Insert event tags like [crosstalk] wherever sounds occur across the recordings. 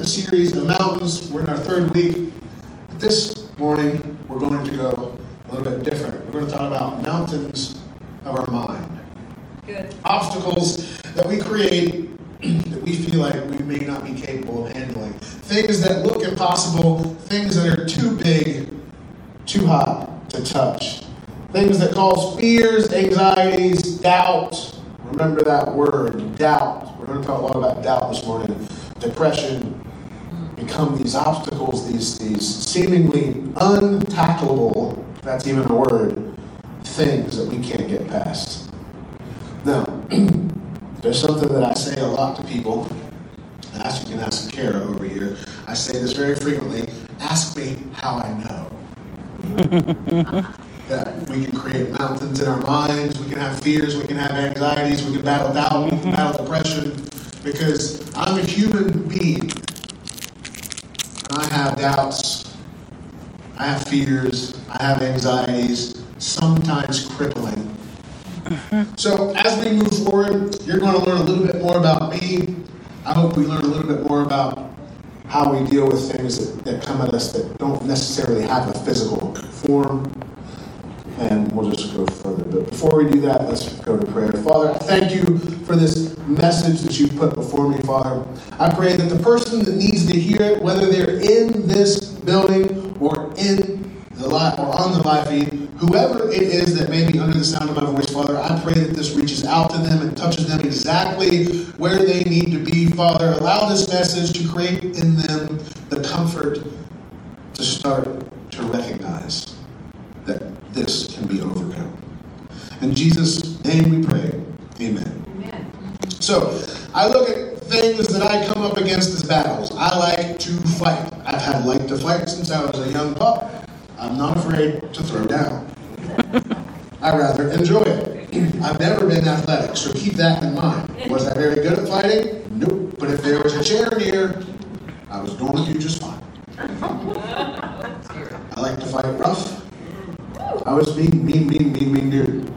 a series of mountains. We're in our third week. This morning, we're going to go a little bit different. We're going to talk about mountains of our mind. Good. Obstacles that we create [clears throat] that we feel like we may not be capable of handling. Things that look impossible, things that are too big, too hot to touch. Things that cause fears, anxieties, doubt. Remember that word, doubt. We're going to talk a lot about doubt this morning. Depression become these obstacles, these, these seemingly untackleable, that's even a word, things that we can't get past. Now, [clears throat] there's something that I say a lot to people. Ask you can ask Kara over here. I say this very frequently. Ask me how I know. [laughs] that we can create mountains in our minds, we can have fears, we can have anxieties, we can battle doubt, we can battle depression, because I'm a human being. I have doubts, I have fears, I have anxieties, sometimes crippling. Mm-hmm. So as we move forward, you're going to learn a little bit more about me. I hope we learn a little bit more about how we deal with things that, that come at us that don't necessarily have a physical form and we'll just go further. But before we do that, let's go to prayer. Father, I thank you for this message that you put before me, Father. I pray that the person that needs to hear it, whether they're in this building or in the live or on the live feed, whoever it is that may be under the sound of my voice, Father, I pray that this reaches out to them and touches them exactly where they need to be, Father. Allow this message to create in them the comfort to start to recognize that this can be overcome. In Jesus' name we pray. Amen. Amen. So, I look at things that I come up against as battles. I like to fight. I've had like to fight since I was a young pup. I'm not afraid to throw down. [laughs] I rather enjoy it. I've never been athletic, so keep that in mind. Was I very good at fighting? Nope. But if there was a chair near, I was going to do just fine. [laughs] I like to fight rough. I was mean, mean, mean, mean, mean dude.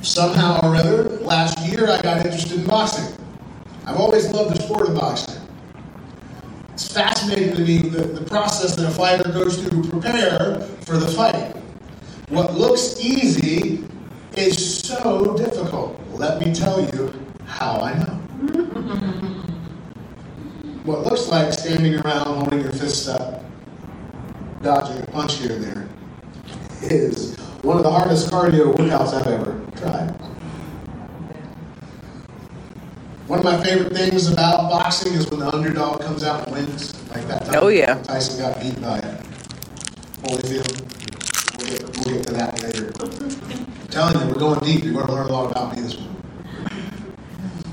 Somehow or other, last year I got interested in boxing. I've always loved the sport of boxing. It's fascinating to me the, the process that a fighter goes through to prepare for the fight. What looks easy is so difficult. Let me tell you how I know. [laughs] what looks like standing around holding your fist up, dodging a punch here and there, is one of the hardest cardio workouts I've ever tried. One of my favorite things about boxing is when the underdog comes out and wins, like that time Oh, yeah. Tyson got beat by Holyfield. We'll get, we'll get to that later. I'm telling you, we're going deep. You're going to learn a lot about me this morning.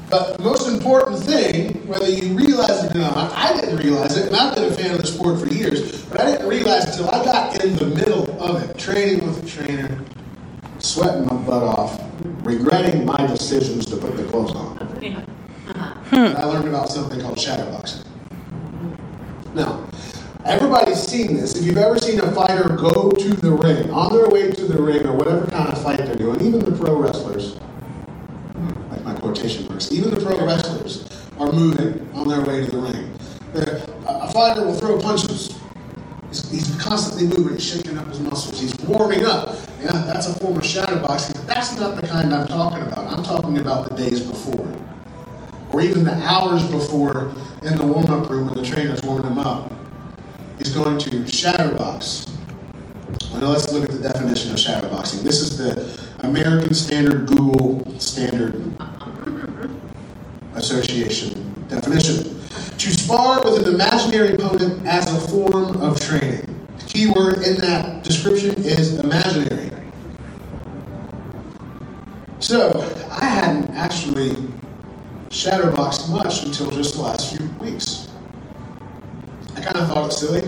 But the most important thing, whether you realize it or not, I didn't realize it, and I've been a fan of the sport for years, but I didn't realize it until I got in the middle of it, training with a trainer, sweating my butt off, regretting my decisions to put the clothes on. [laughs] And I learned about something called shadowboxing. Now, everybody's seen this. If you've ever seen a fighter go to the ring, on their way to the ring, or whatever kind of fight they're doing, even the pro wrestlers, quotation marks, even the pro wrestlers are moving on their way to the ring. They're- A fighter will throw punches. He's, he's constantly moving, shaking up his muscles, he's warming up. Yeah, that's a form of shadowboxing. But that's not the kind I'm talking about. I'm talking about the days before. Or even the hours before in the warm-up room when the trainer's warming him up. He's going to shadowbox. Well, now let's look at the definition of shadowboxing. This is the American Standard Google Standard Association definition. To spar with an imaginary opponent as a form of training. The key word in that description is imaginary. So, I hadn't actually shadowboxed much until just the last few weeks. I kind of thought it silly.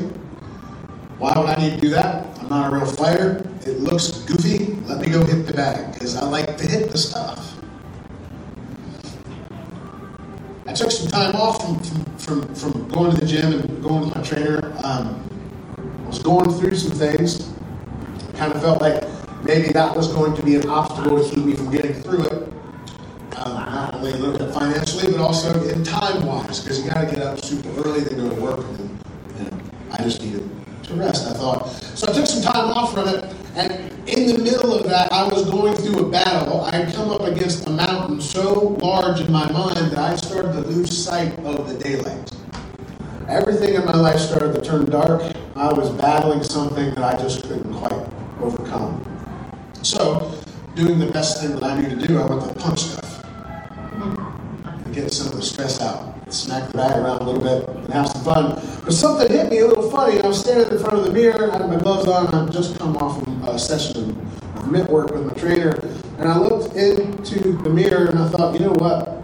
Why would I need to do that? I'm not a real fighter. It looks goofy. Let me go hit the bag because I like to hit the stuff. I took some time off from, from, from, going to the gym and going with my trainer. Um, I was going through some things. Kind of felt like maybe that was going to be an obstacle to keep me from getting through it. Um, not only a little bit financially, but also in time wise, because you got to get up super early, then go to work, and know, I just needed to rest, I thought. So I took some time off from it, and in the middle of that, I was going through a battle. I had come up against a mountain so large in my mind that I started to lose sight of the daylight. Everything in my life started to turn dark. I was battling something that I just couldn't quite overcome. So, doing the best thing that I knew to do, I went to punch stuff. Get some of the stress out. Smack the bag around a little bit and have some fun. But something hit me a little funny. I was standing in front of the mirror, I had my gloves on, and I'd just come off a uh, session of mitt work with my trainer. And I looked into the mirror and I thought, you know what?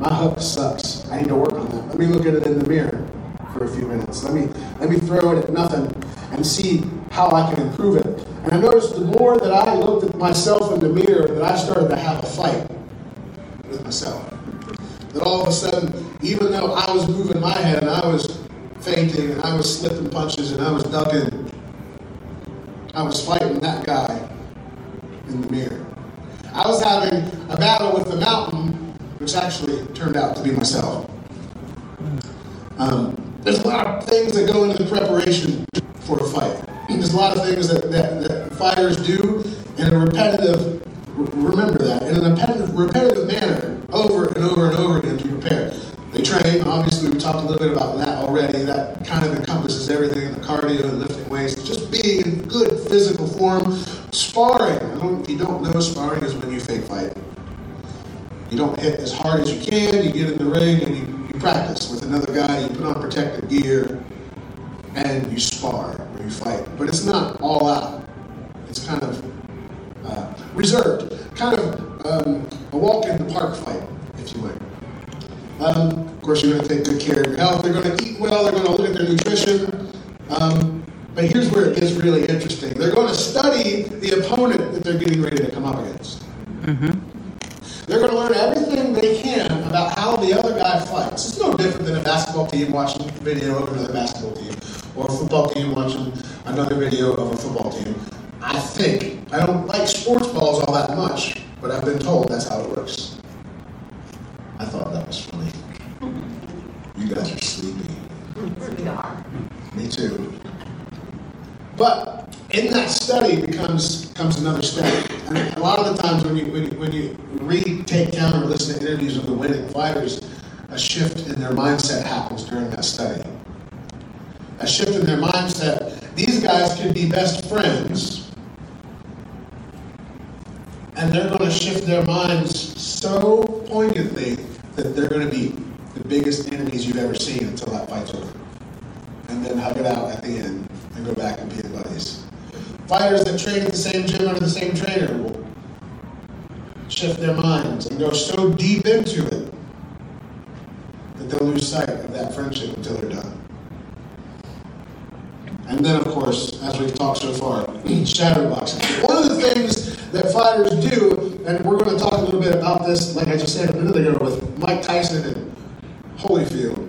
My hook sucks. I need to work on that. Let me look at it in the mirror for a few minutes. Let me let me throw it at nothing and see how I can improve it. And I noticed the more that I looked at myself in the mirror, that I started to have a fight with myself. That all of a sudden, even though I was moving my head and I was feinting and I was slipping punches and I was ducking, I was fighting that guy in the mirror. I was having a battle with the mountain, which actually turned out to be myself. Um, there's a lot of things that go into the preparation for a fight. [clears throat] There's a lot of things that, that, that fighters do in a repetitive, remember that, in a repetitive, repetitive manner over and over and over again to prepare. They train, obviously, we talked a little bit about that already. That kind of encompasses everything the cardio and lifting weights, just being in good physical form. Sparring, if sparring is when you fake fight. You don't hit as hard as you can, you get in the ring and you, you practice with another guy, you put on protective gear, and you spar or you fight. But it's not all out. It's kind of uh, reserved, kind of um, a walk in the park fight, if you would. Um, of course, you're going to take good care of your health. They're going to eat well. They're going to look at their nutrition. Um, but here's where it gets really interesting. They're going to study the opponent that they're getting ready to come up against. Mm-hmm. They're going to learn everything they can about how the other guy fights. It's no different than a basketball team watching a video of another basketball team, or a football team watching another video of a football team. I think. I don't like sports balls all that much, but I've been told that's how it works. I thought that was funny. You guys are sleepy. We are. Me too. But in that study becomes comes another step. And a lot of the times when you when you, when you read, take down, or listen to interviews of the winning fighters, a shift in their mindset happens during that study. A shift in their mindset. These guys be best friends, and they're going to shift their minds so poignantly that they're going to be the biggest enemies you've ever seen until that fight's over. And then hug it out at the end and go back and be buddies. Fighters that train at the same gym under the same trainer will shift their minds and go so deep into it that they'll lose sight of that friendship until they're done. And then, of course, as we've talked so far, [clears throat] shadow boxing. One of the things that fighters do, and we're going to talk a little bit about this, like I just said a minute ago, with Mike Tyson and Holyfield.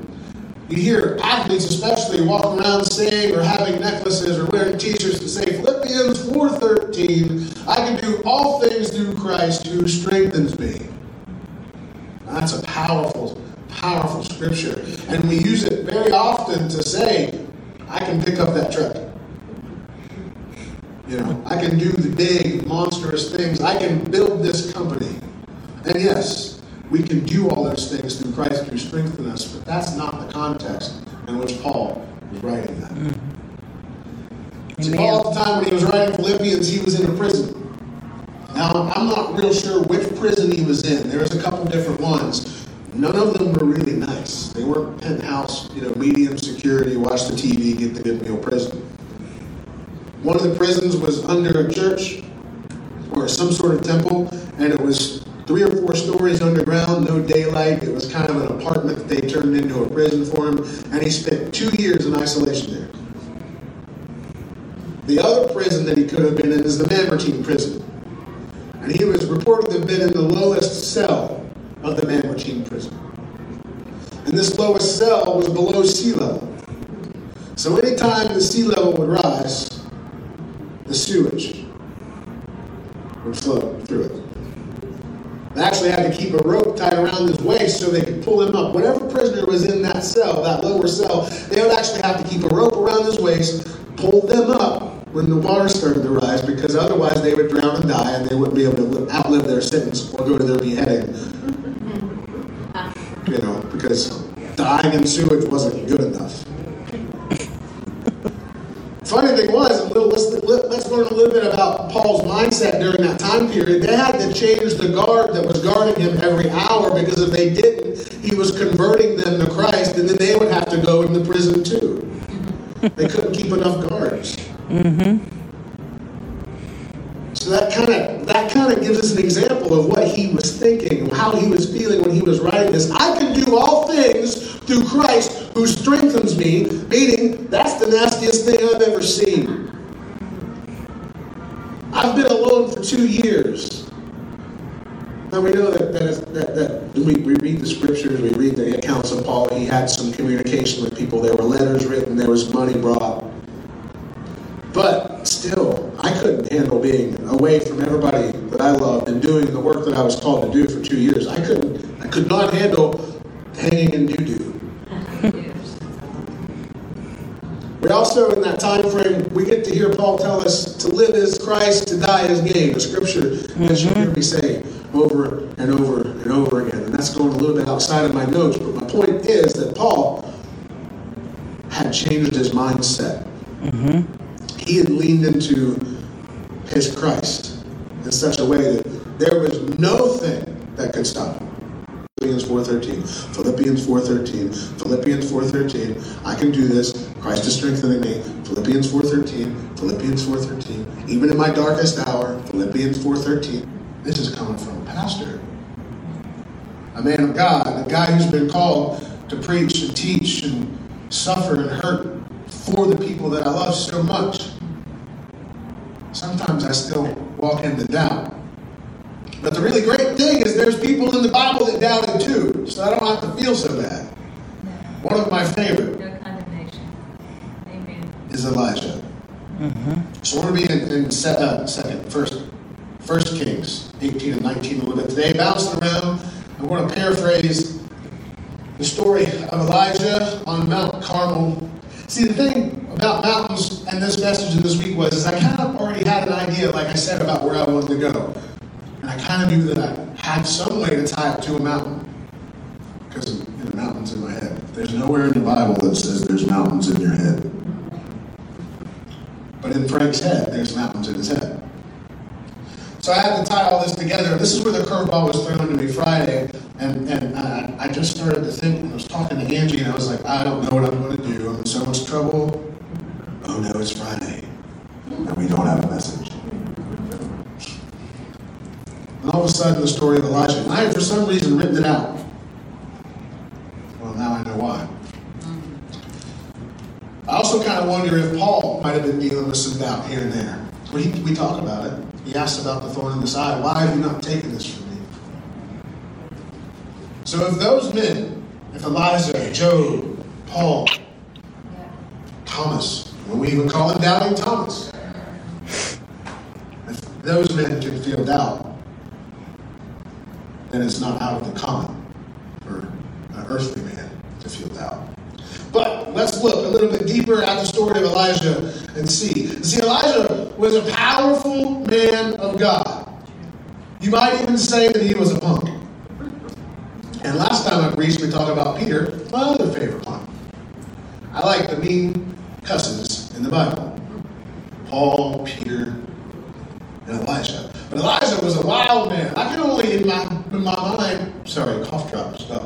You hear athletes, especially, walk around saying or having necklaces or wearing T-shirts that say Philippians 4:13, "I can do all things through Christ who strengthens me." That's a powerful, powerful scripture, and we use it very often to say, "I can pick up that truck." You know, I can do the big, monstrous things. I can build this company. And yes, we can do all those things through Christ who strengthens us, but that's not the context in which Paul was writing that. Mm-hmm. See, Paul at the time when he was writing Philippians, he was in a prison. Now, I'm not real sure which prison he was in. There's a couple different ones. None of them were really nice. They weren't penthouse, you know, medium security, watch the TV, get the good meal prison. One of the prisons was under a church or some sort of temple, and it was three or four stories underground, no daylight. It was kind of an apartment that they turned into a prison for him, and he spent two years in isolation there. The other prison that he could have been in is the Mamertine prison. And he was reported to have been in the lowest cell prison. And this lowest cell was below sea level. So anytime the sea level would rise, the sewage would flow through it. They actually had to keep a rope tied around his waist so they could pull him up. Whatever prisoner was in that cell, that lower cell, they would actually have to keep a rope around his waist, pull them up when the water started to rise, because otherwise they would drown and die, and they wouldn't be able to outlive their sentence or go to their beheading. You know, because dying in sewage wasn't good enough. Funny thing was, let's, learn a little bit about Paul's mindset during that time period. They had to change the guard that was guarding him every hour because if they didn't, he was converting them to Christ, and then they would have to go into prison too. They couldn't keep enough guards. Mm-hmm. So that kind of that kind of gives us an example of what he was thinking, how he was feeling when he was writing this. I can do all things through Christ who strengthens me, meaning that's the nastiest thing I've ever seen. I've been alone for two years. Now we know that, that, that, that we, we read the scriptures, we read the accounts of Paul. He had some communication with people. There were letters written, there was money brought. But still, I couldn't handle being away from everybody that I loved and doing the work that I was called to do for two years. I couldn't, I could not handle hanging in doo doo. We also, in that time frame, we get to hear Paul tell us to live as Christ, to die as gain. The scripture mm-hmm. that you hear me say over and over and over again. And that's going a little bit outside of my notes, but my point is that Paul had changed his mindset. Mm-hmm. He had leaned into his Christ in such a way that there was no thing that could stop him. Philippians 4.13, Philippians 4.13, Philippians 4.13, I can do this, Christ is strengthening me, Philippians 4.13, Philippians 4.13, even in my darkest hour, Philippians 4.13. This is coming from a pastor, a man of God, a guy who's been called to preach and teach and suffer and hurt for the people that I love so much. Sometimes I still walk in the doubt. But the really great thing is there's people in the Bible that doubted too, so I don't have to feel so bad. One of my favorite is Elijah. Mm-hmm. So we're going to be in, in set, uh, second, first, first Kings 18 and 19 a little bit today, bouncing around. I'm going to paraphrase the story of Elijah on Mount Carmel. See, the thing about mountains and this message this week was is I kind of already had an idea, like I said, about where I wanted to go. And I kind of knew that I had some way to tie it to a mountain. Because mountains in my head. There's nowhere in the Bible that says there's mountains in your head. But in Frank's head, there's mountains in his head. So I had to tie all this together. This is where the curveball was thrown to me Friday. And, and uh, I just started to think, when I was talking to Angie, and I was like, I don't know what I'm going to do. I'm in so much trouble. Oh no, it's Friday. And we don't have a message. And all of a sudden, the story of Elijah. And I had, for some reason, written it out. Well, now I know why. I also kind of wonder if Paul might have been dealing with some doubt here and there. We, we talk about it. He asked about the thorn in the side. Why have you not taken this? So if those men, if Elijah, Job, Paul, Thomas, when we even call him doubting Thomas, if those men can feel doubt, then it's not out of the common for an earthly man to feel doubt. But let's look a little bit deeper at the story of Elijah and see. See, Elijah was a powerful man of God. You might even say that he was a punk. And last time I preached, we talked about Peter, my other favorite one. I like the mean cousins in the Bible Paul, Peter, and Elijah. But Elijah was a wild man. I can only, in my, in my mind, sorry, cough drop stuff.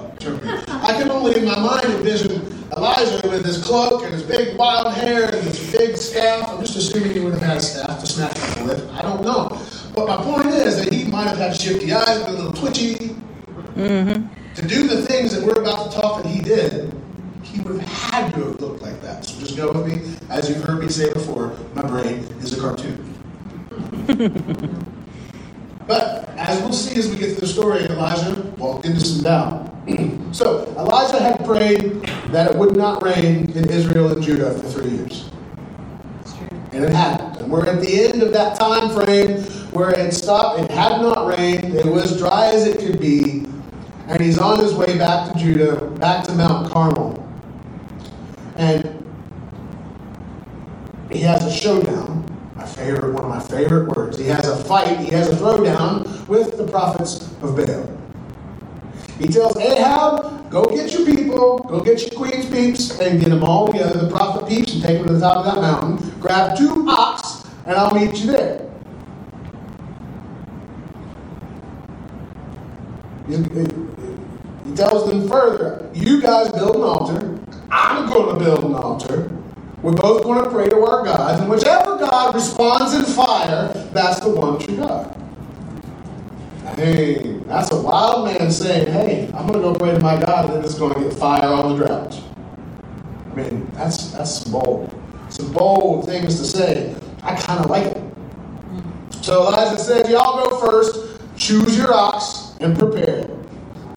I can only, in my mind, envision Elijah with his cloak and his big wild hair and his big staff. I'm just assuming he would have had a staff to smack people with. I don't know. But my point is that he might have had shifty eyes, a little twitchy. Mm-hmm. To do the things that we're about to talk that he did, he would have had to have looked like that. So just go with me. As you've heard me say before, my brain is a cartoon. [laughs] But as we'll see as we get to the story, Elijah walked into some doubt. [clears throat] so Elijah had prayed that it would not rain in Israel and Judah for three years. And it happened. And we're at the end of that time frame where it stopped, it had not rained, it was dry as it could be, and he's on his way back to Judah, back to Mount Carmel. And he has a showdown. My favorite, one of my favorite words. He has a fight, he has a throwdown with the prophets of Baal. He tells Ahab, go get your people, go get your queen's peeps, and get them all together, the prophet peeps, and take them to the top of that mountain. Grab two ox, and I'll meet you there. He, tells them further, you guys build an altar, I'm going to build an altar. We're both going to pray to our gods, and whichever God responds in fire, that's the one true God. Hey, that's a wild man saying, hey, I'm going to go pray to my God, and then it's going to get fire on the drought. I mean, that's that's bold. Some bold things to say. I kind of like it. So Elijah said, y'all go first, choose your ox, and prepare.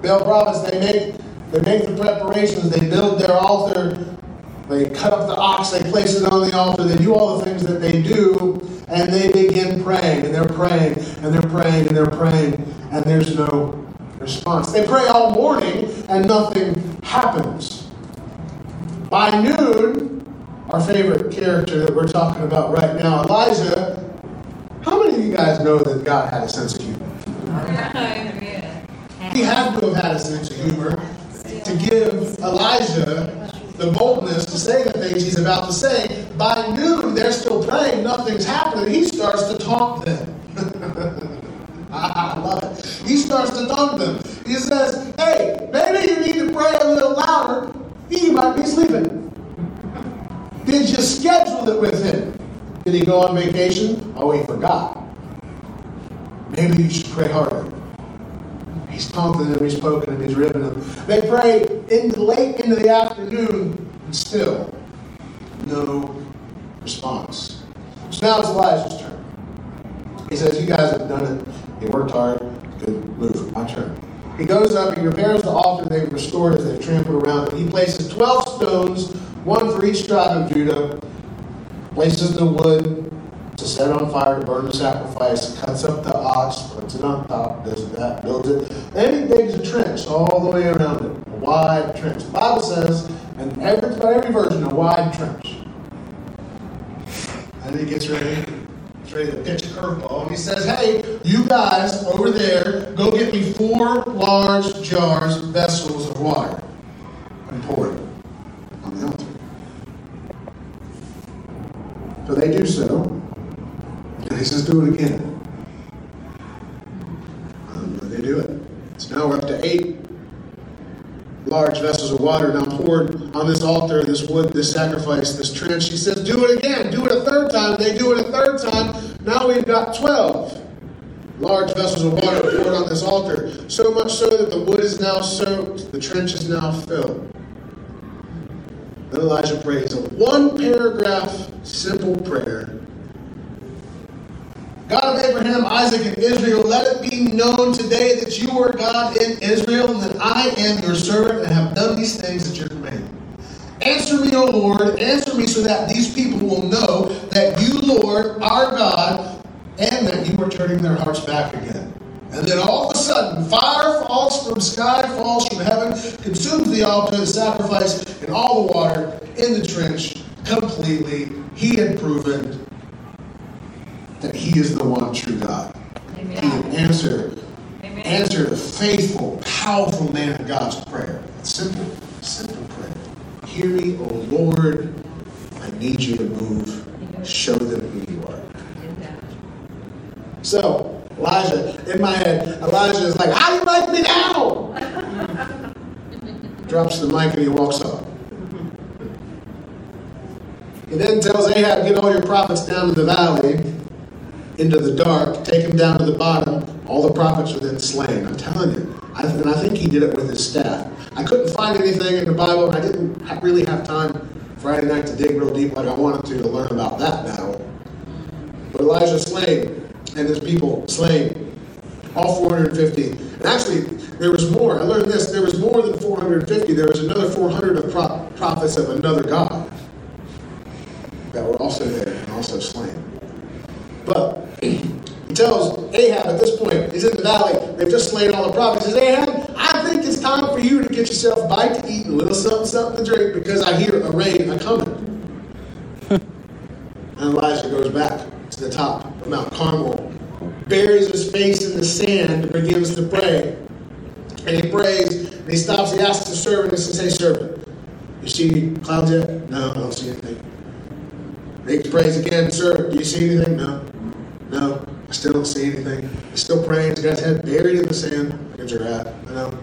Baal prophets, they make they make the preparations, they build their altar, they cut up the ox, they place it on the altar, they do all the things that they do, and they begin praying, and they're praying, and they're praying, and they're praying, and there's no response. They pray all morning, and nothing happens. By noon, our favorite character that we're talking about right now, Elijah, how many of you guys know that God had a sense of humor? He had to have had a sense of humor to give Elijah the boldness to say the things he's about to say. By noon, they're still praying, nothing's happening. He starts to taunt them. [laughs] I love it. He starts to taunt them. He says, Hey, maybe you need to pray a little louder. He might be sleeping. [laughs] Did you schedule it with him? Did he go on vacation? Oh, he forgot. Maybe you should pray harder. He's taunting them, he's poking them, he's ripping them. They pray in late into the afternoon, and still no response. So now it's Elijah's turn. He says, You guys have done it. You worked hard. Good move. My turn. He goes up, he repairs the altar they've restored as they've trampled around it. He places 12 stones, one for each tribe of Judah, places the wood, to set on fire to burn the sacrifice, cuts up the ox, puts it on top, does that, builds it. Then he digs a trench all the way around it, a wide trench. The Bible says, and every, every version, a wide trench. And he gets ready, gets ready to pitch a curveball, and he says, hey, you guys over there, go get me four large jars, vessels of water, and pour it on the altar. So they do so. And he says, do it again. Um, they do it. So now we're up to eight large vessels of water now poured on this altar, this wood, this sacrifice, this trench. He says, do it again. Do it a third time. They do it a third time. Now we've got 12 large vessels of water poured on this altar. So much so that the wood is now soaked, the trench is now filled. Then Elijah prays a one paragraph, simple prayer God of Abraham, Isaac, and Israel, let it be known today that you are God in Israel, and that I am your servant and have done these things at your command. Answer me, O Lord, answer me so that these people will know that you, Lord, are God, and that you are turning their hearts back again. And then all of a sudden, fire falls from sky, falls from heaven, consumes the altar, the sacrifice, and all the water in the trench completely. He had proven that He is the one true God. Amen. He would answer, Amen. answer the faithful, powerful man of God's prayer. Simple, simple prayer. Hear me, O Lord. I need you to move. Show them who you are. So, Elijah, in my head, Elijah is like, How do you like me now? [laughs] Drops the mic and he walks off. He then tells Ahab, Get all your prophets down to the valley into the dark, take him down to the bottom. All the prophets are then slain. I'm telling you. I, and I think he did it with his staff. I couldn't find anything in the Bible, and I didn't really have time Friday night to dig real deep like I wanted to to learn about that battle. But Elijah slain, and his people slain. All 450. And actually, there was more. I learned this. There was more than 450. There was another 400 of pro- prophets of another God that were also there and also slain. But he tells Ahab at this point, he's in the valley, they've just slain all the prophets. He says, Ahab, I think it's time for you to get yourself a bite to eat and a little something, something to drink because I hear a rain a coming. [laughs] and Elijah goes back to the top of Mount Carmel, buries his face in the sand, and begins to pray. And he prays, and he stops, he asks the servant, he says, Hey, servant, you see clouds yet? No, I don't see anything. He prays again, Sir, do you see anything? No. No. I still don't see anything. He's still praying. He's got his head buried in the sand like a giraffe. I know.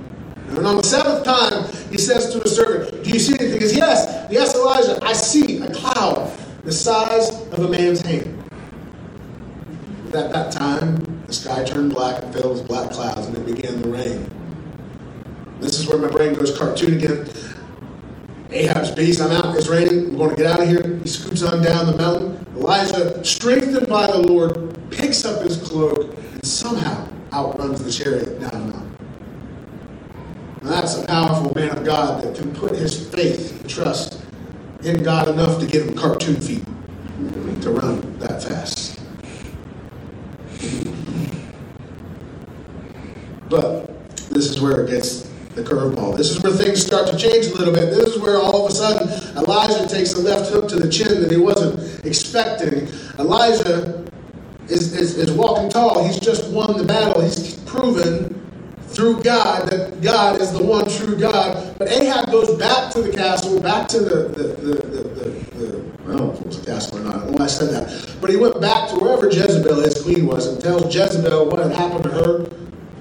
And on the seventh time, he says to his servant, Do you see anything? He says, Yes, yes, Elijah, I see a cloud the size of a man's hand. At that time, the sky turned black and filled with black clouds, and it began to rain. This is where my brain goes cartoon again. Ahab's beast, I'm out, it's raining, I'm going to get out of here. He scoots on down the mountain. Elijah, strengthened by the Lord, picks up his cloak and somehow outruns the chariot down the mountain. Now that's a powerful man of God that can put his faith and trust in God enough to give him cartoon feet to run that fast. But this is where it gets the curveball. This is where things start to change a little bit. This is where all of a sudden Elijah takes a left hook to the chin that he wasn't expecting. Elijah is, is, is walking tall. He's just won the battle. He's proven through God that God is the one true God. But Ahab goes back to the castle, back to the, the, the, the, the, the if it was a castle or not. I don't know why I said that. But he went back to wherever Jezebel, his queen, was and tells Jezebel what had happened to her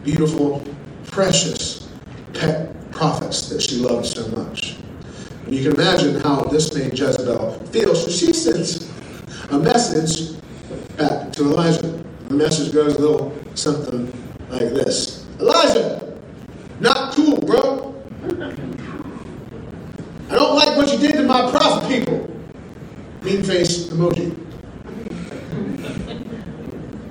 beautiful, precious pet prophets that she loved so much. And you can imagine how this made Jezebel feel. So she sends a message back to Elijah. The message goes a little something like this Elijah, not cool, bro. I don't like what you did to my prophet people. Mean face emoji.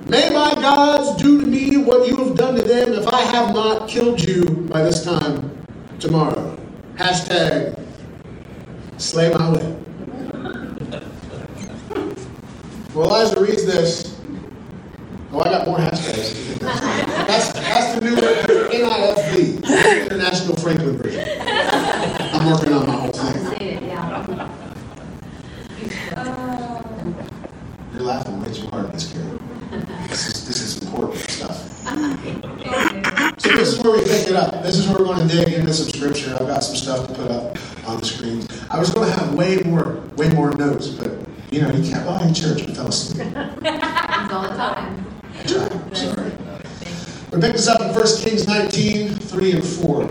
May my gods do to me what you have done to them if I have not killed you by this time tomorrow. Hashtag slay my way. Well, Elijah reads this. Oh, I got more hashtags. That's, that's the new NIFV, International Franklin version. I'm working on my whole thing. You're laughing way too hard, Miss Carrie. This is, this is important stuff. So this is where we pick it up. This is where we're going to dig into some scripture. I've got some stuff to put up on the screens. I was going to have way more, way more notes, but you know, you can't. Well, in church, I fell asleep. all the time. I tried. Sorry. We pick this up in 1 Kings 19, 3 and 4.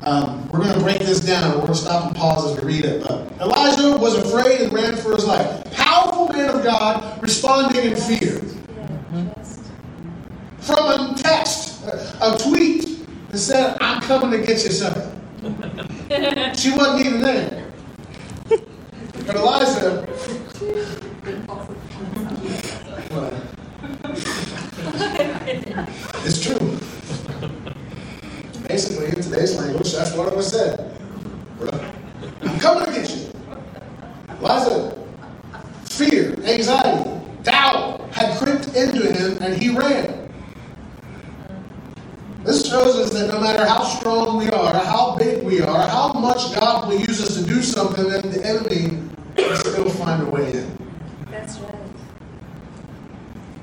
Um, we're going to break this down. We're going to stop and pause as we read it. But Elijah was afraid and ran for his life. Powerful man of God responding in fear. From a text, a, a tweet that said, I'm coming to get you something. she wasn't even there. But Elijah. What? It's true. Basically, in today's language, that's what it was said. I'm coming to get you. Elijah, fear, anxiety, doubt had crept into him and he ran. This shows us that no matter how strong we are, how big we are, how much God will use us to do something, then the enemy will still find a way in. That's right.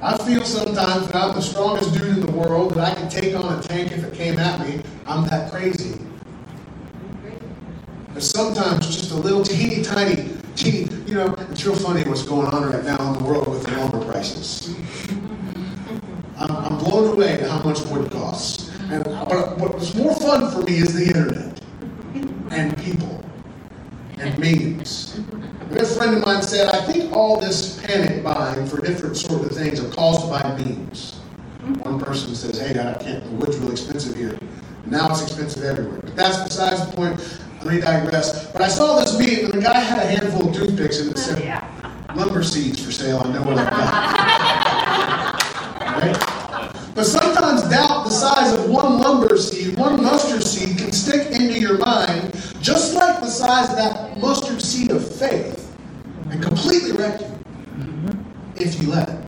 I feel sometimes that I'm the strongest dude in the world, that I can take on a tank if it came at me. I'm that crazy. But sometimes just a little teeny teeny, you know, it's real funny what's going on right now in the world with the lumber prices. I'm, I'm blown away at how much wood costs. And but what's more fun for me is the internet and people and memes. A good friend of mine said, I think all this panic buying for different sort of things are caused by memes. One person says, hey, I can't, the wood's really expensive here. Now it's expensive everywhere. But that's besides the point. Me digress. But I saw this meme, and the guy had a handful of toothpicks, and it said, lumber seeds for sale. I know what I've got. [laughs] Right? But sometimes doubt the size of one lumber seed, one mustard seed, can stick into your mind, just like the size of that mustard seed of faith, and completely wreck you if you let it.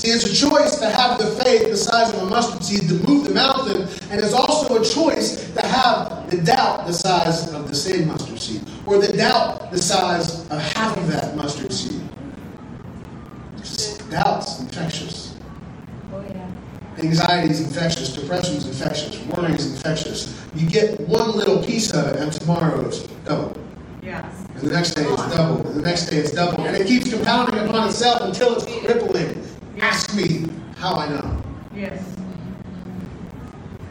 See, is a choice to have the faith the size of a mustard seed to move the mountain, and it's also a choice to have the doubt the size of the same mustard seed, or the doubt the size of half of that mustard seed. Doubt's infectious. Oh, yeah. Anxiety is infectious, depression is infectious, worry is infectious. You get one little piece of it, and tomorrow it's double. Yes. And the next day it's double, and the next day it's double. And it keeps compounding upon itself until it's crippling. Ask me how I know. Yes.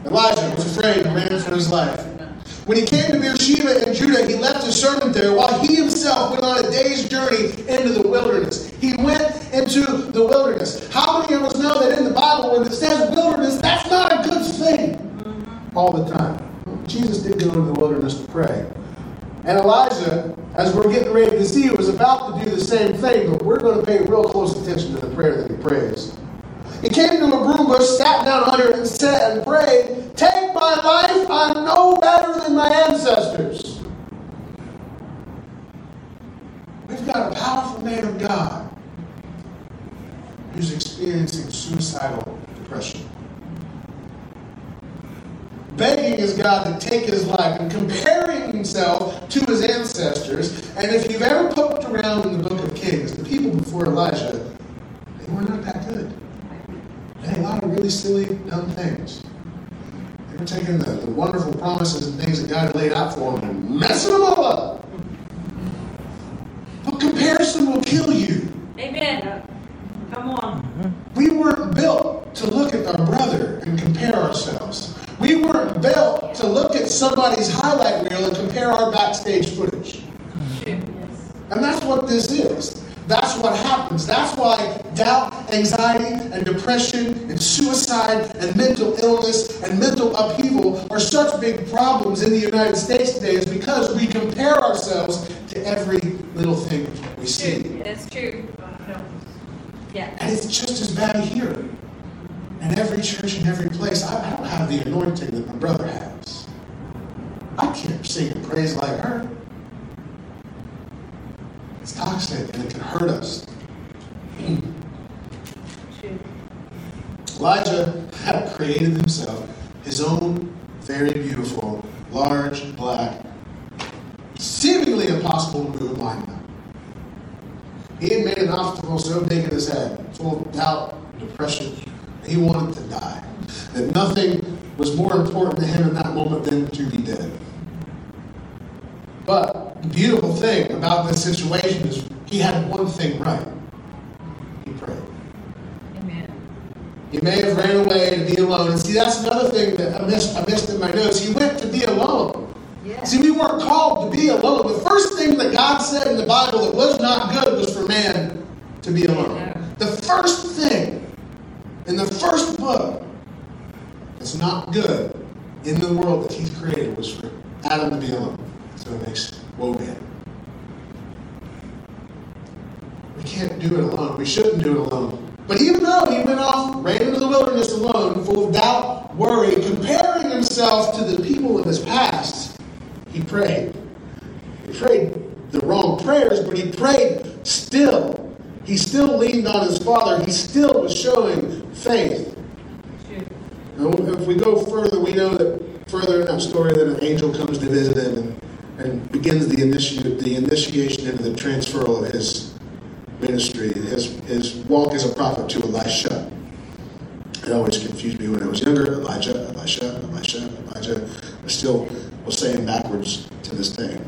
Elijah was afraid and ran for his life. When he came to Beersheba in Judah, he left his servant there while he himself went on a day's journey into the wilderness. He went into the wilderness. How many of us know that in the Bible, when it says wilderness, that's not a good thing all the time? Jesus did go into the wilderness to pray. And Elijah, as we're getting ready to see, he was about to do the same thing, but we're going to pay real close attention to the prayer that he prays. He came to a broom bush, sat down under it, and said and prayed, Take my life, I'm no better than my ancestors. We've got a powerful man of God who's experiencing suicidal depression. Begging his God to take his life and comparing himself to his ancestors. And if you've ever poked around in the book of Kings, the people before Elijah, they were not that good. They had a lot of really silly, dumb things. They were taking the, the wonderful promises and things that God had laid out for them and messing them all up. But comparison will kill you. Amen. Come on. We weren't built to look at our brother and compare ourselves. We weren't built to look at somebody's highlight reel and compare our backstage footage. And that's what this is. That's what happens. That's why doubt, anxiety, and depression, and suicide, and mental illness, and mental upheaval are such big problems in the United States today, is because we compare ourselves to every little thing we see. True. It's true. Yeah. And it's just as bad here. In every church, and every place, I, don't have the anointing that my brother has. I can't sing and praise like her. It's toxic and it can hurt us. Hmm. Elijah had created himself his own very beautiful, large, black, seemingly impossible to move monument. He had made an obstacle so big in his head, full of doubt, depression, he wanted to die. That nothing was more important to him in that moment than to be dead. But the beautiful thing about this situation is he had one thing right. He prayed. Amen. He may have ran away to be alone. And see, that's another thing that I missed, I missed in my notes. He went to be alone. Yeah. See, we weren't called to be alone. The first thing that God said in the Bible that was not good was for man to be alone. The first thing in the first book that's not good in the world that He's created was for Adam to be alone. So it makes woe man. We can't do it alone. We shouldn't do it alone. But even though he went off, ran into the wilderness alone, full of doubt, worry, comparing himself to the people of his past, he prayed. He prayed the wrong prayers, but he prayed still. He still leaned on his father. He still was showing faith. If we go further, we know that further in that story that an angel comes to visit him and, and begins the, initi- the initiation into the transferal of his ministry, his, his walk as a prophet to Elisha. It always confused me when I was younger. Elijah, Elisha, Elisha, Elijah. I still will say them backwards to this day.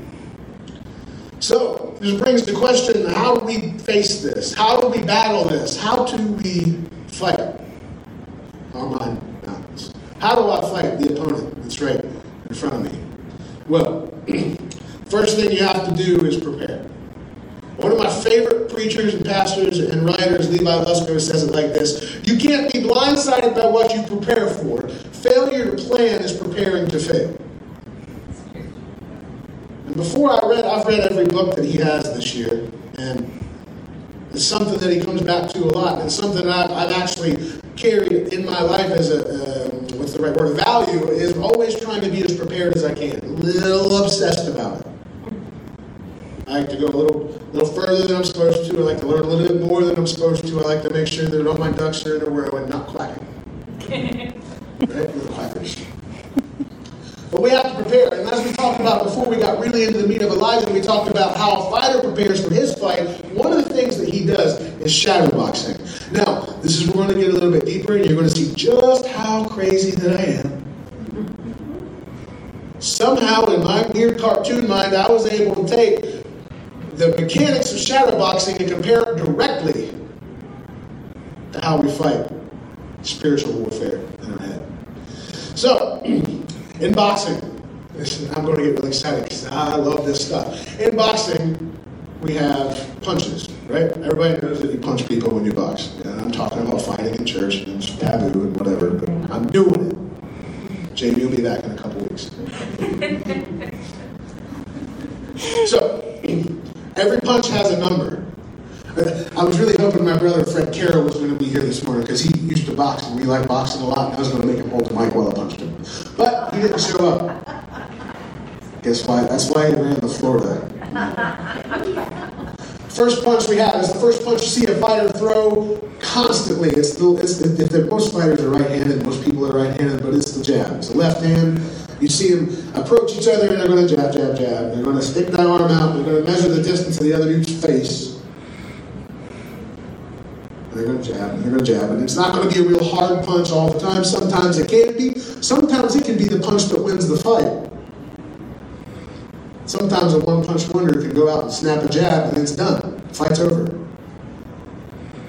So, this brings the question how do we face this? How do we battle this? How do we fight our mind mountains? How do I fight the opponent that's right in front of me? Well, [clears throat] first thing you have to do is prepare. One of my favorite preachers and pastors and writers, Levi Lusko, says it like this You can't be blindsided by what you prepare for. Failure to plan is preparing to fail. Before I read, I've read every book that he has this year, and it's something that he comes back to a lot. And it's something that I've, I've actually carried in my life as a, uh, what's the right word, value, is always trying to be as prepared as I can. A little obsessed about it. I like to go a little, little little further than I'm supposed to. I like to learn a little bit more than I'm supposed to. I like to make sure that all my ducks are in a row and not quacking. [laughs] right? Little quackers. But we have to prepare. And as we talked about before we got really into the meat of Elijah, we talked about how a fighter prepares for his fight. One of the things that he does is shadow boxing. Now, this is we're going to get a little bit deeper, and you're going to see just how crazy that I am. Somehow, in my weird cartoon mind, I was able to take the mechanics of shadow boxing and compare it directly to how we fight spiritual warfare in our head. So, [clears throat] in boxing, listen, I'm going to get really excited because I love this stuff. In boxing, we have punches, right? Everybody knows that you punch people when you box. And I'm talking about fighting in church and it's taboo and whatever, but I'm doing it. Jamie will be back in a couple weeks. [laughs] so, every punch has a number. I was really hoping my brother Fred Carroll was going to be here this morning because he used to box and we like boxing a lot. And I was going to make him hold the mic while I punched him, but he didn't show up. Guess why? That's why he ran to Florida. First punch we have is the first punch you see a fighter throw constantly. It's the, it's the, the most fighters are right-handed, most people are right-handed, but it's the jab. It's the left hand. You see them approach each other and they're going to jab, jab, jab. They're going to stick that arm out. They're going to measure the distance of the other dude's face. They're going to jab, and they're going to jab, and it's not going to be a real hard punch all the time. Sometimes it can be. Sometimes it can be the punch that wins the fight. Sometimes a one punch wonder can go out and snap a jab and it's done. Fight's over.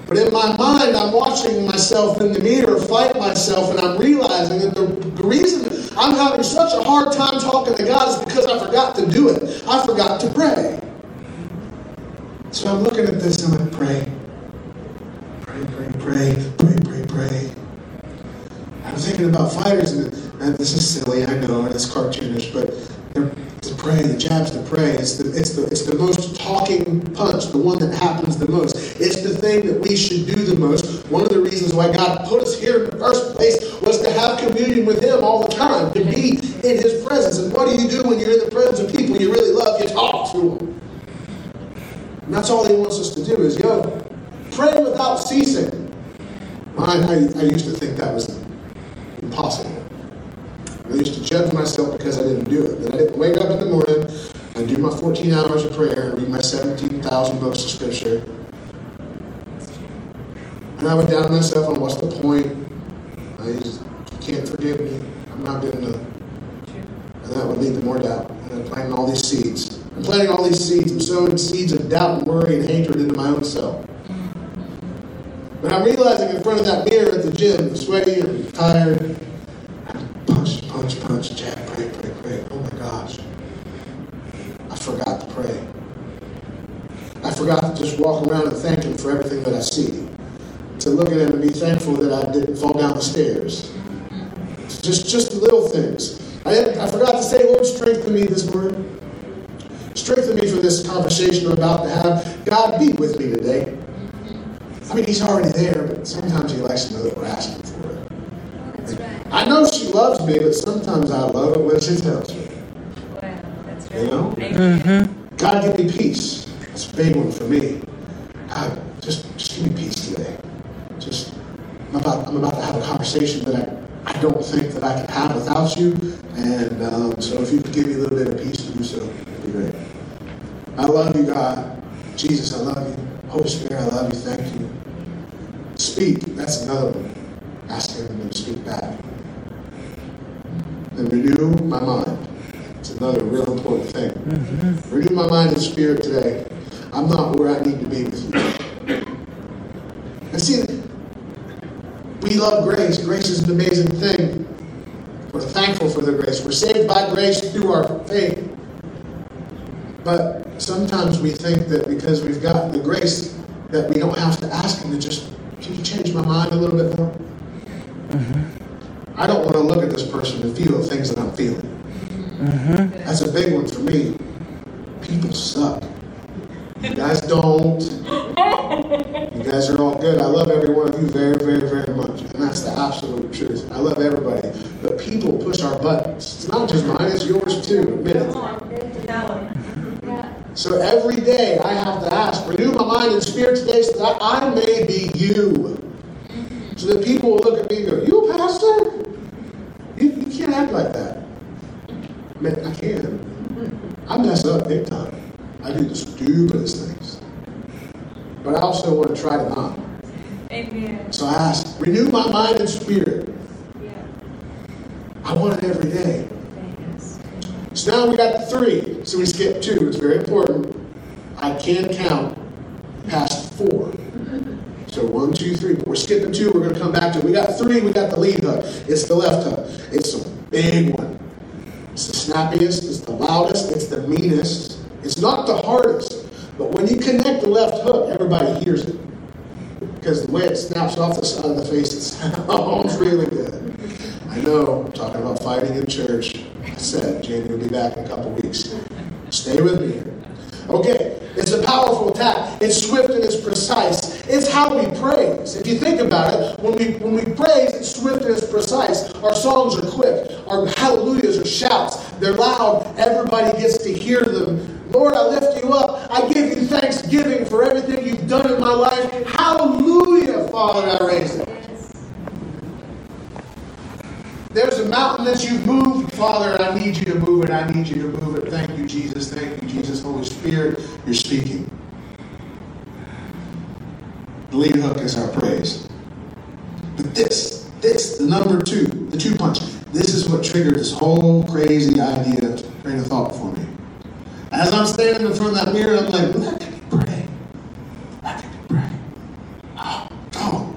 But in my mind, I'm watching myself in the mirror fight myself, and I'm realizing that the, the reason I'm having such a hard time talking to God is because I forgot to do it. I forgot to pray. So I'm looking at this and I'm like, pray. Pray, pray, pray, pray, pray, pray. I'm thinking about fighters, and, and this is silly, I know, and it's cartoonish, but to pray, the jab's to pray. It's the, it's, the, it's the most talking punch, the one that happens the most. It's the thing that we should do the most. One of the reasons why God put us here in the first place was to have communion with Him all the time, to be in His presence. And what do you do when you're in the presence of people you really love? You talk to them. And that's all He wants us to do is, yo, pray without ceasing. I, I, I used to think that was impossible. I used to judge myself because I didn't do it. That I didn't wake up in the morning and do my 14 hours of prayer and read my 17,000 books of scripture. And I would doubt myself on what's the point. I just can't forgive me. I'm not good enough. And that would lead to more doubt. And I'm planting all these seeds. I'm planting all these seeds. I'm sowing seeds of doubt and worry and hatred into my own self. But I'm realizing in front of that mirror at the gym, sweaty and tired, punch, punch, punch, jab, pray, pray, pray. Oh my gosh. I forgot to pray. I forgot to just walk around and thank Him for everything that I see. To look at Him and be thankful that I didn't fall down the stairs. Just, just little things. I, I forgot to say, Lord, strengthen me this morning. Strengthen me for this conversation I'm about to have. God, be with me today. I mean, He's already there, but sometimes He likes to know that we're asking for it. That's right. I know she loves me, but sometimes I love it when she tells me. Wow, that's You right. know? Amen. God, give me peace. It's a big one for me. God, just, just give me peace today. Just, I'm about, I'm about to have a conversation that I, I don't think that I can have without you. And um, so if you could give me a little bit of peace to do so, it'd be great. I love you, God. Jesus, I love you. Holy Spirit, I love you. Thank you. Speak. That's another one. Asking him to speak back. And renew my mind. It's another real important thing. Mm-hmm. Renew my mind and spirit today. I'm not where I need to be with you. And see, we love grace. Grace is an amazing thing. We're thankful for the grace. We're saved by grace through our faith. But sometimes we think that because we've got the grace, that we don't have to ask Him to just, can you change my mind a little bit more? Mm-hmm. I don't want to look at this person and feel the things that I'm feeling. Mm-hmm. That's a big one for me. People suck. You guys don't. You guys are all good. I love every one of you very, very, very much. And that's the absolute truth. I love everybody. But people push our buttons. It's not just mine, it's yours too. Admit it. Come on, tell him. Yeah. So every day I have to ask, renew my mind and spirit today so that I may be you. So that people will look at me and go, You a pastor? You, you can't act like that. I mean, I can. I mess up big time. I do the stupidest things. But I also want to try to not. Amen. So I ask, renew my mind and spirit. Yeah. I want it every day. So now we got the three. So we skip two. It's very important. I can't count past four. So one, two, three. But we're skipping two. We're going to come back to it. We got three. We got the lead hook. It's the left hook. It's a big one. It's the snappiest. It's the loudest. It's the meanest. It's not the hardest. But when you connect the left hook, everybody hears it. Because the way it snaps off the side of the face, it [laughs] sounds really good. I know, I'm talking about fighting in church. I said, Jamie will be back in a couple weeks. Stay with me. Okay, it's a powerful attack. It's swift and it's precise. It's how we praise. If you think about it, when we when we praise, it's swift and it's precise. Our songs are quick. Our hallelujahs are shouts. They're loud. Everybody gets to hear them. Lord, I lift you up. I give you thanksgiving for everything you've done in my life. Hallelujah, Father, I raise it. There's a mountain that you've moved, Father, I need you to move it. I need you to move it. Thank you, Jesus. Thank you, Jesus. Holy Spirit, you're speaking. The lead hook is our praise. But this, this, the number two, the two punch, this is what triggered this whole crazy idea, train of thought for me. As I'm standing in front of that mirror, I'm like, well, That could be pray. Oh, oh.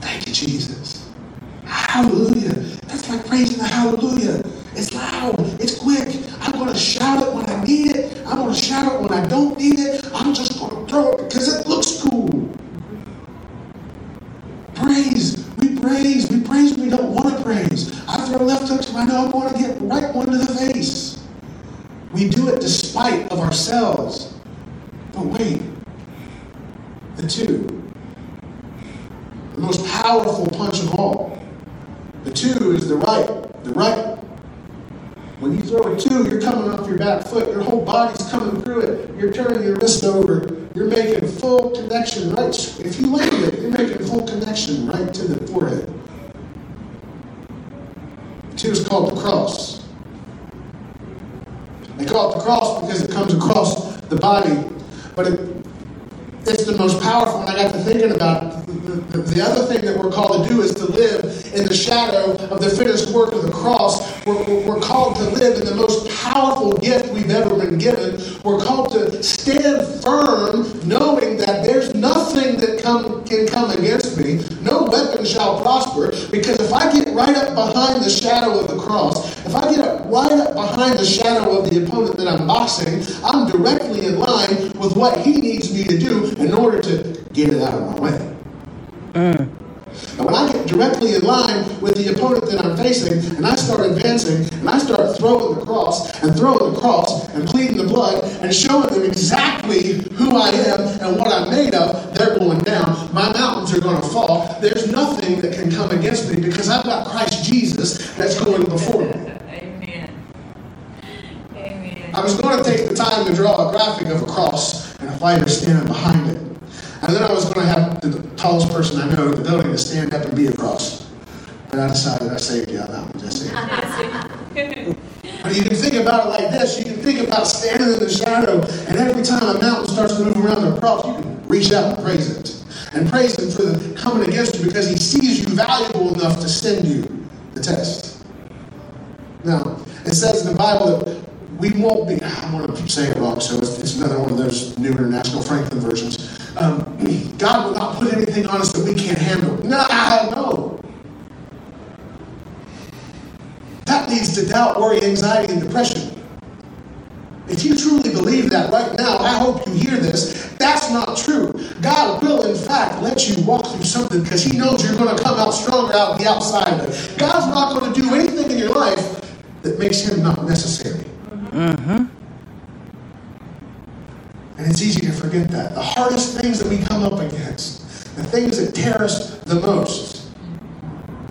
Thank you, Jesus. Hallelujah. That's like praising the hallelujah. It's loud. It's quick. I'm going to shout it when I need it. I'm going to shout it when I don't need it. I'm just going to throw it because it looks cool. Praise. We praise. We praise when we don't want to praise. I throw left hooks when I know I'm going to get right one to the face. We do it despite of ourselves. But wait. The two. The most powerful punch two is the right. The right. When you throw a two, you're coming off your back foot. Your whole body's coming through it. You're turning your wrist over. You're making full connection right. If you land it, you're making full connection right to the forehead. Two is called the cross. They call it the cross because it comes across the body. But it, it's the most powerful. I got to thinking about it. The, the, the other thing that we're called to do is to live in the shadow of the finished work of the cross. We're, we're, we're called to live in the most powerful gift we've ever been given. We're called to stand firm, knowing that there's nothing that come, can come against me. No weapon shall prosper. Because if I get right up behind the shadow of the cross, if I get up right up behind the shadow of the opponent that I'm boxing, I'm directly in line with what he needs me to do in order to get it out of my way. And when I get directly in line with the opponent that I'm facing, and I start advancing, and I start throwing the cross, and throwing the cross, and pleading the blood, and showing them exactly who I am and what I'm made of, they're going down. My mountains are going to fall. There's nothing that can come against me because I've got Christ Jesus that's going before me. Amen. Amen. I was going to take the time to draw a graphic of a cross and a fighter standing behind. And then I was going to have the tallest person I know in the building to stand up and be a cross. But I decided I saved you on that one, Jesse. [laughs] But you can think about it like this. You can think about standing in the shadow, and every time a mountain starts to move around the cross, you can reach out and praise it. And praise him for the coming against you because he sees you valuable enough to send you the test. Now, it says in the Bible that we won't be, I want to say it wrong, so it's, it's another one of those new international Franklin versions. Um, [clears throat] God will not put anything on us that we can't handle. No, no. That leads to doubt, worry, anxiety, and depression. If you truly believe that right now, I hope you hear this. That's not true. God will, in fact, let you walk through something because He knows you're going to come out stronger out the outside of it. God's not going to do anything in your life that makes Him not necessary. And it's easy to forget that. The hardest things that we come up against, the things that tear us the most,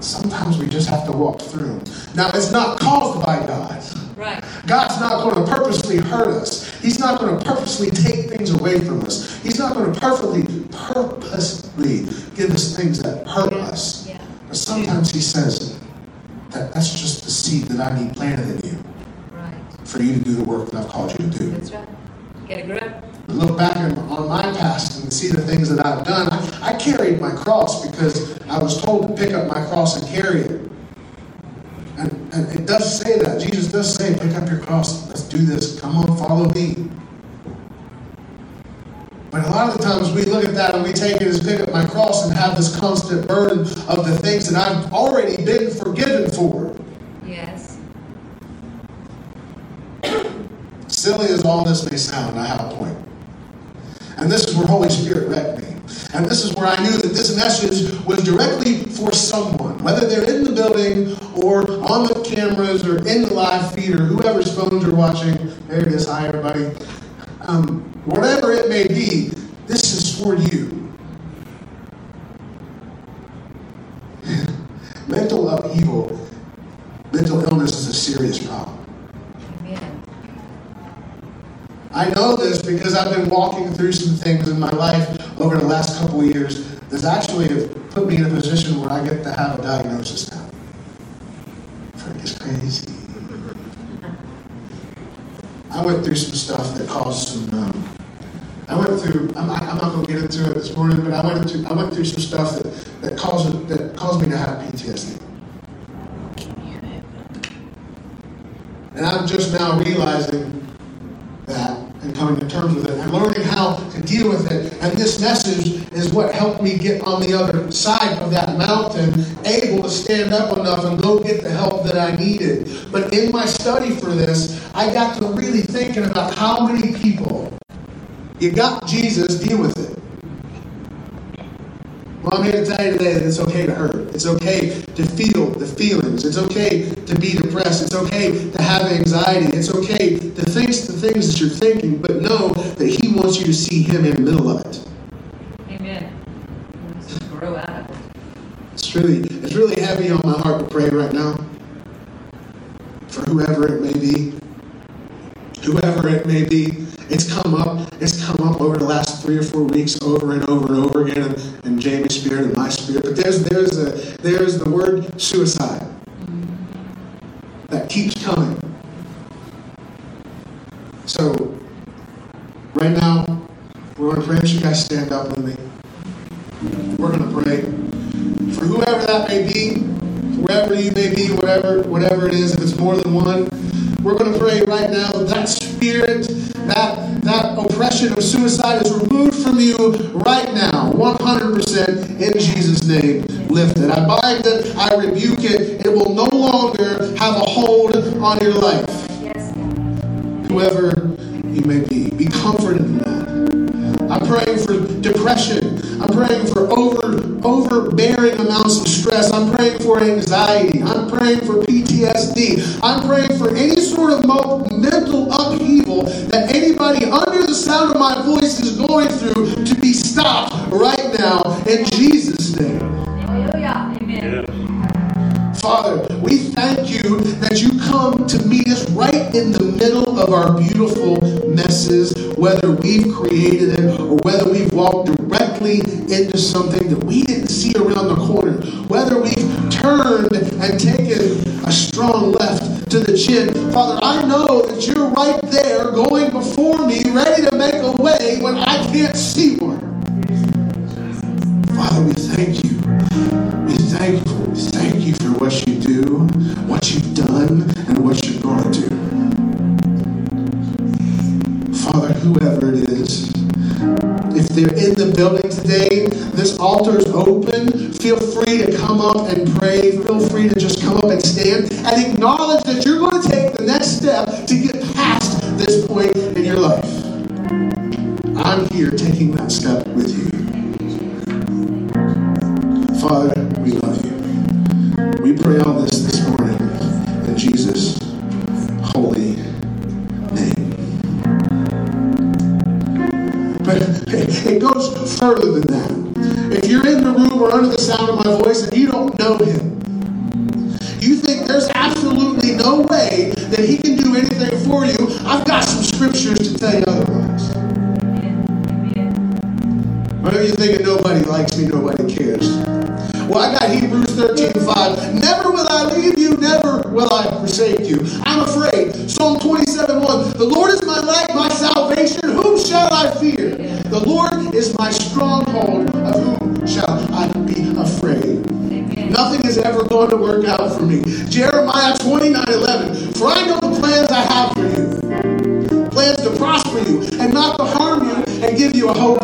sometimes we just have to walk through. Now, it's not caused by God. Right. God's not going to purposely hurt us. He's not going to purposely take things away from us. He's not going to purposely, purposely give us things that hurt us. Yeah. But sometimes He says that that's just the seed that I need planted in you Right. for you to do the work that I've called you to do. That's right. Get a grip. look back on, on my past and see the things that I've done. I, I carried my cross because I was told to pick up my cross and carry it. And, and it does say that. Jesus does say, pick up your cross. Let's do this. Come on, follow me. But a lot of the times we look at that and we take it as pick up my cross and have this constant burden of the things that I've already been forgiven for. Yes. Silly as all this may sound, I have a point. And this is where Holy Spirit wrecked me. And this is where I knew that this message was directly for someone, whether they're in the building or on the cameras or in the live feed or whoever's phones are watching. There it is. Hi, everybody. Um, whatever it may be, this is for you. [laughs] mental upheaval, mental illness is a serious problem. Amen. I know this because I've been walking through some things in my life over the last couple of years that actually have put me in a position where I get to have a diagnosis now. Frank is crazy. I went through some stuff that caused some. Um, I went through. I'm I'm not going to get into it this morning, but I went into. I went through some stuff that that caused that caused me to have PTSD. And I'm just now realizing that and coming to terms with it and learning how to deal with it. And this message is what helped me get on the other side of that mountain, able to stand up enough and go get the help that I needed. But in my study for this, I got to really thinking about how many people you got Jesus, deal with it. Well, I'm here to tell you today that it's okay to hurt. It's okay to feel the feelings. It's okay to be depressed. It's okay to have anxiety. It's okay to think the things that you're thinking, but know that He wants you to see Him in the middle of it. Amen. Grow out of it. It's really, it's really heavy on my heart to pray right now for whoever it may be. Whoever it may be. It's come up. It's come up over the last three or four weeks, over and over and over again, in, Jamie's spirit and my spirit. But there's there's a there's the word suicide that keeps coming. So, right now, we're going to pray that you guys stand up with me. We're going to pray for whoever that may be, wherever you may be, whatever whatever it is, if it's more than one. We're going to pray right now that spirit, that that oppression of suicide is removed from you right now, 100% in Jesus' name. Lift it. I bind it. I rebuke it. It will no longer have a hold on your life. Whoever you may be, be comforted in that. I'm praying for depression. I'm praying for over overbearing amounts of stress. I'm praying for anxiety. I'm praying for PTSD. I'm praying for any sort of mental upheaval that anybody under the sound of my voice is going through to be stopped right now in Jesus' name. Amen. Father, we thank you that you come to meet us right in the middle of our beautiful messes, whether we've created it or whether we've walked directly into something that we didn't see around the corner, whether we've turned and taken a strong left to the chin. Father, I know and pray. Psalm 27 1. The Lord is my light, my salvation. Whom shall I fear? The Lord is my stronghold. Of whom shall I be afraid? Nothing is ever going to work out for me. Jeremiah 29 11. For I know the plans I have for you plans to prosper you and not to harm you and give you a hope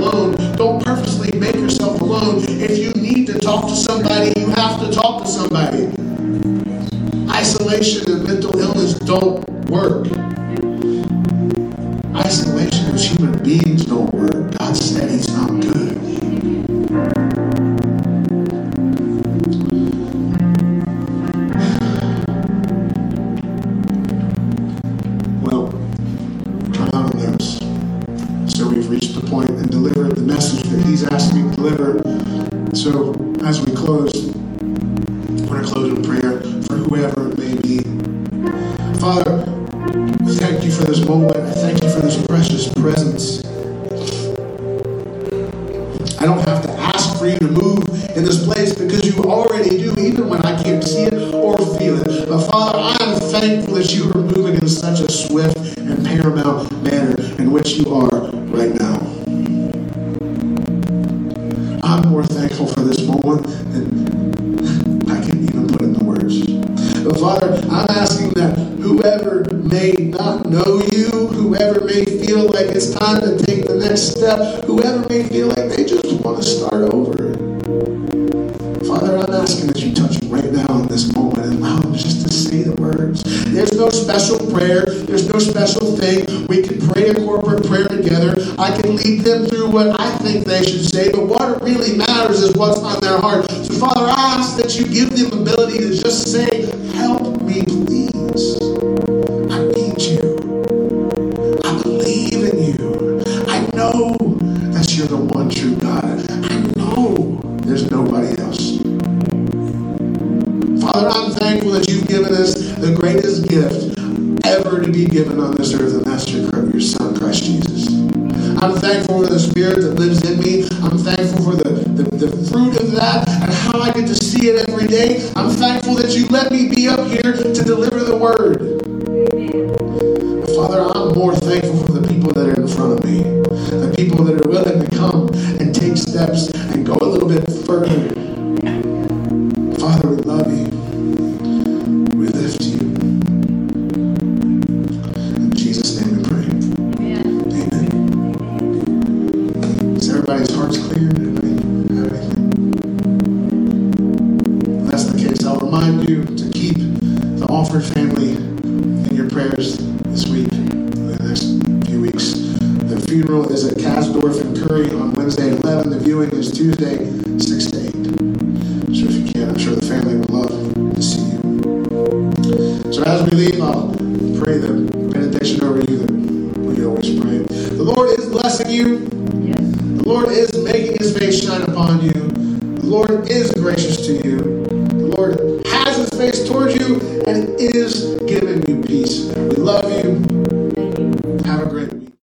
alone. Don't purposely make yourself alone. If you need to talk to somebody, you have to talk to somebody. Isolation and mental illness don't Help me, please.